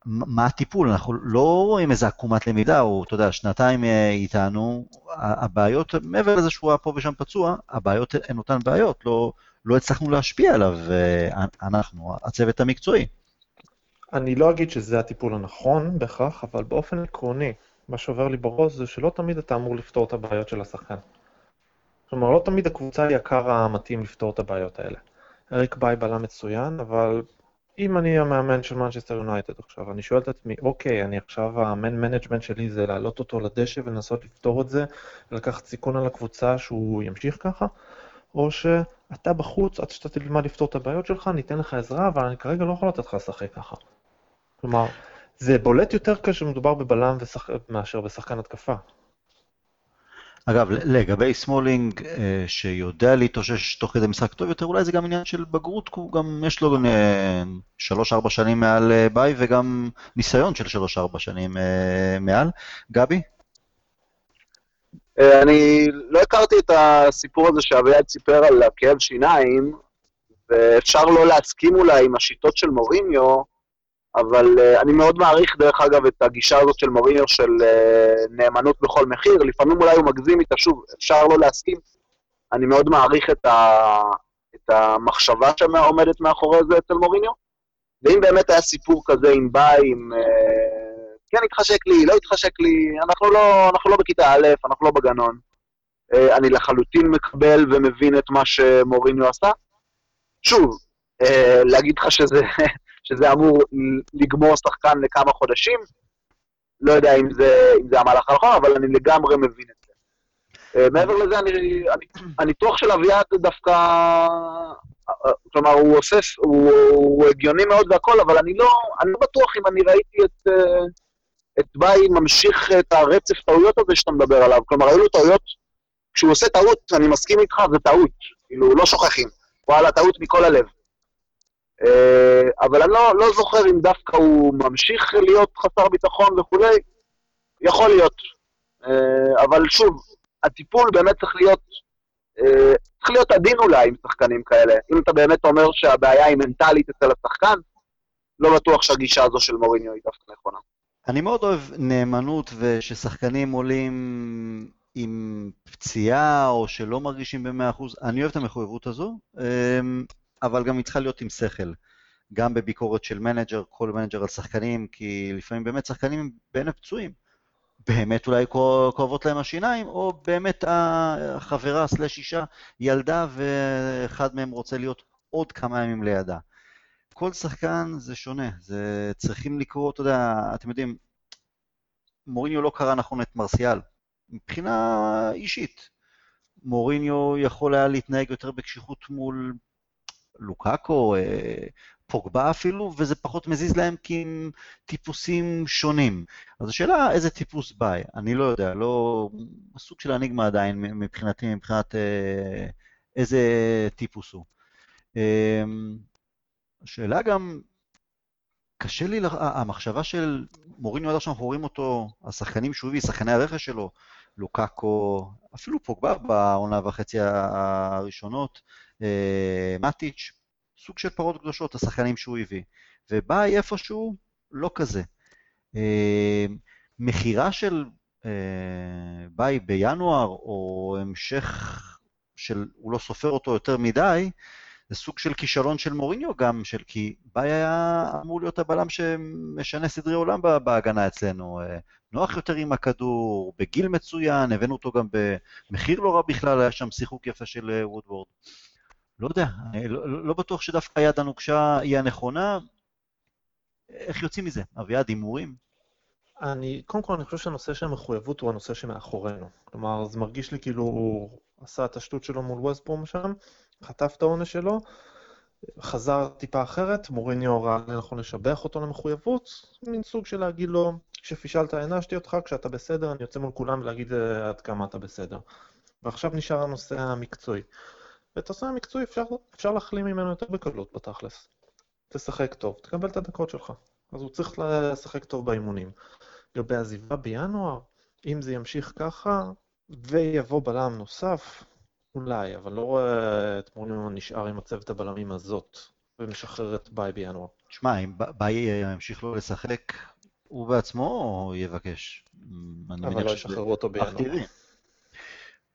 מה הטיפול? אנחנו לא רואים איזה עקומת למידה, או אתה יודע, שנתיים אה, איתנו, הבעיות, מעבר לזה שהוא היה פה ושם פצוע, הבעיות הן אותן בעיות, לא, לא הצלחנו להשפיע עליו, אנחנו, הצוות המקצועי. אני לא אגיד שזה הטיפול הנכון בהכרח, אבל באופן עקרוני, מה שעובר לי בראש זה שלא תמיד אתה אמור לפתור את הבעיות של השחקן. כלומר, לא תמיד הקבוצה היא הקר המתאים לפתור את הבעיות האלה. אריק ביי בלם מצוין, אבל אם אני המאמן של מנצ'סטר יונייטד עכשיו, אני שואל את עצמי, אוקיי, אני עכשיו, ה man management שלי זה להעלות אותו לדשא ולנסות לפתור את זה, ולקחת סיכון על הקבוצה שהוא ימשיך ככה, או שאתה בחוץ עד שאתה תלמד לפתור את הבעיות שלך, ניתן לך עזרה, אבל אני כרגע לא יכול לתת לך לשחק ככה. כלומר, זה בולט יותר כשמדובר בבלם ושח... מאשר בשחקן התקפה. אגב, לגבי סמולינג, אה, שיודע להתאושש תוך כדי משחק טוב יותר, אולי זה גם עניין של בגרות, כי הוא גם יש לו אה, שלוש-ארבע שנים מעל אה, ביי, וגם ניסיון של שלוש-ארבע שנים מעל. גבי? אני לא הכרתי את הסיפור הזה שאביעד סיפר על הכאב שיניים, ואפשר לא להסכים אולי עם השיטות של מוריניו, אבל uh, אני מאוד מעריך, דרך אגב, את הגישה הזאת של מוריניו של uh, נאמנות בכל מחיר. לפעמים אולי הוא מגזים איתה, שוב, אפשר לא להסכים. אני מאוד מעריך את, ה, את המחשבה שעומדת מאחורי זה אצל מוריניו. ואם באמת היה סיפור כזה עם ביי, עם... Uh, כן התחשק לי, לא התחשק לי, אנחנו לא, אנחנו לא בכיתה א', אנחנו לא בגנון. Uh, אני לחלוטין מקבל ומבין את מה שמוריניו עשה. שוב, uh, להגיד לך שזה שזה אמור לגמור שחקן לכמה חודשים. לא יודע אם זה, אם זה המהלך הנכון, אבל אני לגמרי מבין את זה. Uh, מעבר לזה, אני, אני, הניתוח של אביעד דווקא, uh, כלומר, הוא עושה, הוא, הוא הגיוני מאוד והכל, אבל אני לא, אני לא בטוח אם אני ראיתי את, uh, את ביי ממשיך את הרצף טעויות הזה שאתה מדבר עליו. כלומר, היו לו טעויות, כשהוא עושה טעות, אני מסכים איתך, זה טעות. כאילו, לא שוכחים. וואלה, טעות מכל הלב. אה, אבל אני לא, לא זוכר אם דווקא הוא ממשיך להיות חסר ביטחון וכולי, יכול להיות. אה, אבל שוב, הטיפול באמת צריך להיות, אה, צריך להיות עדין אולי עם שחקנים כאלה. אם אתה באמת אומר שהבעיה היא מנטלית אצל השחקן, לא בטוח שהגישה הזו של מוריניו היא דווקא נכונה. אני מאוד אוהב נאמנות וששחקנים עולים עם פציעה או שלא מרגישים ב-100%, אני אוהב את המחויבות הזו. אבל גם היא צריכה להיות עם שכל. גם בביקורת של מנג'ר, כל מנג'ר על שחקנים, כי לפעמים באמת שחקנים בין הפצועים. באמת אולי כואבות להם השיניים, או באמת החברה סלש אישה ילדה ואחד מהם רוצה להיות עוד כמה ימים לידה. כל שחקן זה שונה, זה צריכים לקרוא, אתה יודע, אתם יודעים, מוריניו לא קרא נכון את מרסיאל, מבחינה אישית. מוריניו יכול היה להתנהג יותר בקשיחות מול לוקאקו, אה, פוגבה אפילו, וזה פחות מזיז להם כי הם טיפוסים שונים. אז השאלה איזה טיפוס ביי, אני לא יודע, לא... סוג של אניגמה עדיין מבחינתי, מבחינת אה, איזה טיפוס הוא. אה, השאלה גם, קשה לי, המחשבה של מוריניו עד עכשיו אנחנו רואים אותו, השחקנים שהוא הביא, שחקני הרכש שלו, לוקאקו, אפילו פוגבה בעונה וחצי הראשונות, אה, מטיץ', סוג של פרות קדושות, השחקנים שהוא הביא. ובאי איפשהו לא כזה. אה, מכירה של אה, באי בינואר, או המשך של, הוא לא סופר אותו יותר מדי, זה סוג של כישלון של מוריניו גם, של כי ביי היה אמור להיות הבלם שמשנה סדרי עולם בהגנה אצלנו. נוח יותר עם הכדור, בגיל מצוין, הבאנו אותו גם במחיר לא רע בכלל, היה שם שיחוק יפה של וודוורד. לא יודע, אני לא, לא בטוח שדווקא היד הנוקשה היא הנכונה. איך יוצאים מזה? אביעד, הימורים? אני, קודם כל, אני חושב שהנושא של המחויבות הוא הנושא שמאחורינו. כלומר, זה מרגיש לי כאילו הוא עשה את השטות שלו מול ווסטבורם שם, חטף את העונש שלו, חזר טיפה אחרת, מוריניו ראה לנכון לשבח אותו למחויבות, מין סוג של להגיד לו, כשפישלת הענשתי אותך, כשאתה בסדר, אני יוצא מול כולם ולהגיד אה, עד כמה אתה בסדר. ועכשיו נשאר הנושא המקצועי. ואת הנושא המקצועי אפשר, אפשר להחלים ממנו יותר בקלות בתכלס. תשחק טוב, תקבל את הדקות שלך. אז הוא צריך לשחק טוב באימונים. לגבי עזיבה בינואר, אם זה ימשיך ככה, ויבוא בלם נוסף, אולי, אבל לא רואה את מוריניו נשאר עם הצוות הבלמים הזאת, ומשחרר את ביי בינואר. תשמע, אם ביי ימשיך לא לשחק, הוא בעצמו יבקש. אבל לא ישחררו אותו בינואר.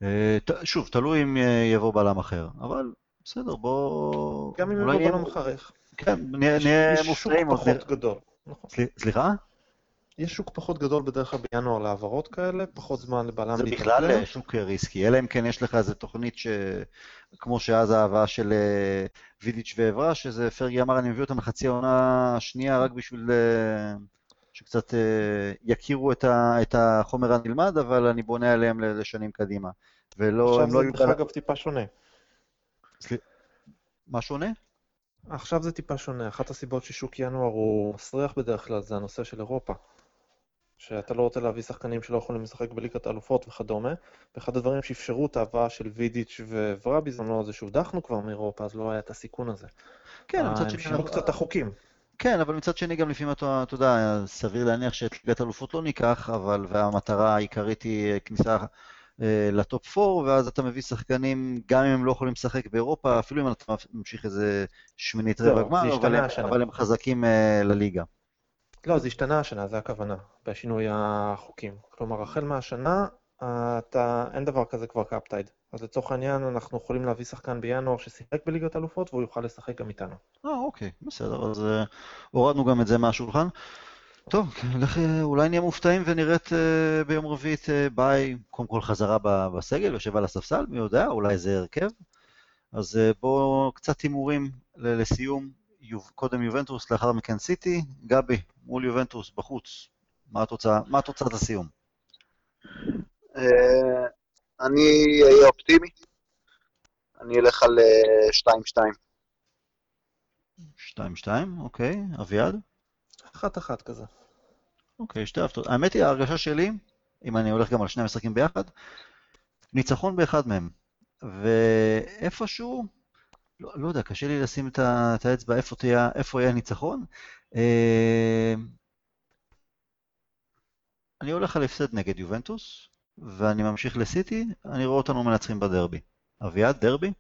אה, שוב, תלוי אם אה, יבוא בלם אחר, אבל בסדר, בוא... גם אם יבוא בלם אחר, איך? כן, נהיה מופתעים. יש שוק פחות גדול. נכון. סליחה? יש שוק פחות גדול בדרך כלל בינואר להעברות כאלה, פחות זמן לבלם להתאקלם. זה בכלל שוק ריסקי, אלא אם כן יש לך איזה תוכנית ש... כמו שאז ההבאה של אה, וידיץ' ועברה, שזה פרגי אמר, אני מביא אותם לחצי העונה השנייה רק בשביל שקצת יכירו את החומר הנלמד, אבל אני בונה עליהם לשנים קדימה. ולא, עכשיו זה לא דרך אגב טיפה שונה. מה שונה? עכשיו זה טיפה שונה, אחת הסיבות ששוק ינואר הוא מסריח בדרך כלל זה הנושא של אירופה. שאתה לא רוצה להביא שחקנים שלא יכולים לשחק בליגת האלופות וכדומה. ואחד הדברים שאפשרו את ההבאה של וידיץ' ווורה בזמנו זה שהודחנו כבר מאירופה, אז לא היה את הסיכון הזה. כן, אה, מצד הם שני... שינו קצת את החוקים. כן, אבל מצד שני גם לפעמים אתה, אתה יודע, סביר להניח שאת ליגת האלופות לא ניקח, אבל, והמטרה העיקרית היא כניסה אה, ל top 4, ואז אתה מביא שחקנים, גם אם הם לא יכולים לשחק באירופה, אפילו אם אתה ממשיך איזה שמינית רבע זה גמר, אבל. אבל הם חזקים אה, לליגה. לא, זה השתנה השנה, זה הכוונה, בשינוי החוקים. כלומר, החל מהשנה, אתה, אין דבר כזה כבר cup-tied. אז לצורך העניין, אנחנו יכולים להביא שחקן בינואר ששיחק בליגת האלופות, והוא יוכל לשחק גם איתנו. אה, אוקיי, בסדר, אז אה, הורדנו גם את זה מהשולחן. טוב, לך, אה, אולי נהיה מופתעים ונראה את, אה, ביום רביעי את אה, ביי, קודם כל חזרה ב- בסגל, יושב על הספסל, מי יודע, אולי זה הרכב. אז אה, בואו קצת הימורים ל- לסיום, יוב, קודם יובנטוס, לאחר מכן סיטי. גבי, מול יובנטוס, בחוץ, מה התוצאה, מה תוצאת הסיום? אה, אני אהיה אופטימי. אני אלך על אה, 2-2. 2-2, אוקיי, אביעד? אחת-אחת כזה. אוקיי, שתי הפתעות. האמת היא, ההרגשה שלי, אם אני הולך גם על שני המשחקים ביחד, ניצחון באחד מהם. ואיפשהו, לא, לא יודע, קשה לי לשים את, ה, את האצבע איפה, תהיה, איפה יהיה הניצחון. אה, אני הולך על הפסד נגד יובנטוס, ואני ממשיך לסיטי, אני רואה אותנו מנצחים בדרבי. אביעד, דרבי?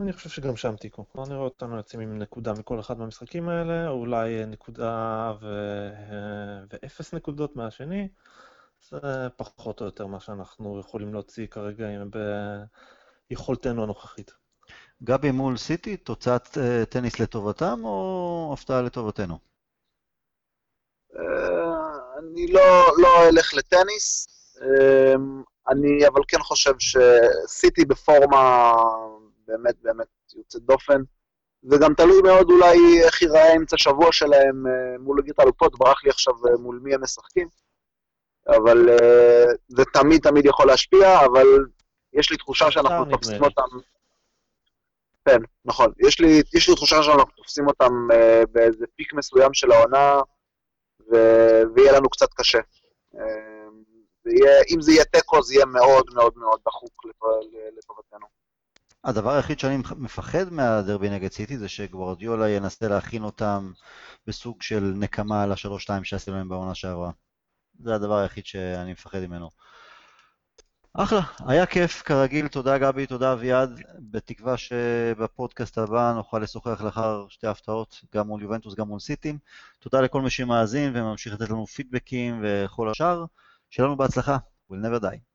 אני חושב שגם שם תיקו. לא נראה אותנו יוצאים עם נקודה מכל אחד מהמשחקים האלה, או אולי אה, נקודה ו... אה, ואפס נקודות מהשני. זה פחות או יותר מה שאנחנו יכולים להוציא כרגע עם- ביכולתנו הנוכחית. גבי מול סיטי, תוצאת אה, טניס לטובתם או הפתעה לטובתנו? אני לא, לא אלך לטניס, אני אבל כן חושב שסיטי בפורמה באמת באמת יוצאת דופן, וגם תלוי מאוד אולי איך ייראה אמצע שבוע שלהם אה, מול ליגת האלופות, ברח לי עכשיו אה, מול מי הם משחקים, אבל אה, זה תמיד תמיד יכול להשפיע, אבל יש לי תחושה שאנחנו תופסים. אותם... כן, נכון. יש לי, יש לי תחושה שאנחנו תופסים אותם באיזה פיק מסוים של העונה, ו- ויהיה לנו קצת קשה. אם זה יהיה תיקו, זה יהיה מאוד מאוד מאוד דחוק לטוב- לטובתנו. הדבר היחיד שאני מפחד מהדרבי נגד סיטי זה שגוורדיולה ינסה להכין אותם בסוג של נקמה על השלוש-שתיים שעשינו להם בעונה שעברה. זה הדבר היחיד שאני מפחד ממנו. אחלה, היה כיף כרגיל, תודה גבי, תודה אביעד, בתקווה שבפודקאסט הבא נוכל לשוחח לאחר שתי הפתעות, גם מול יובנטוס, גם מול סיטים. תודה לכל מי שמאזין וממשיך לתת לנו פידבקים וכל השאר. שיהיה לנו בהצלחה, we'll never die.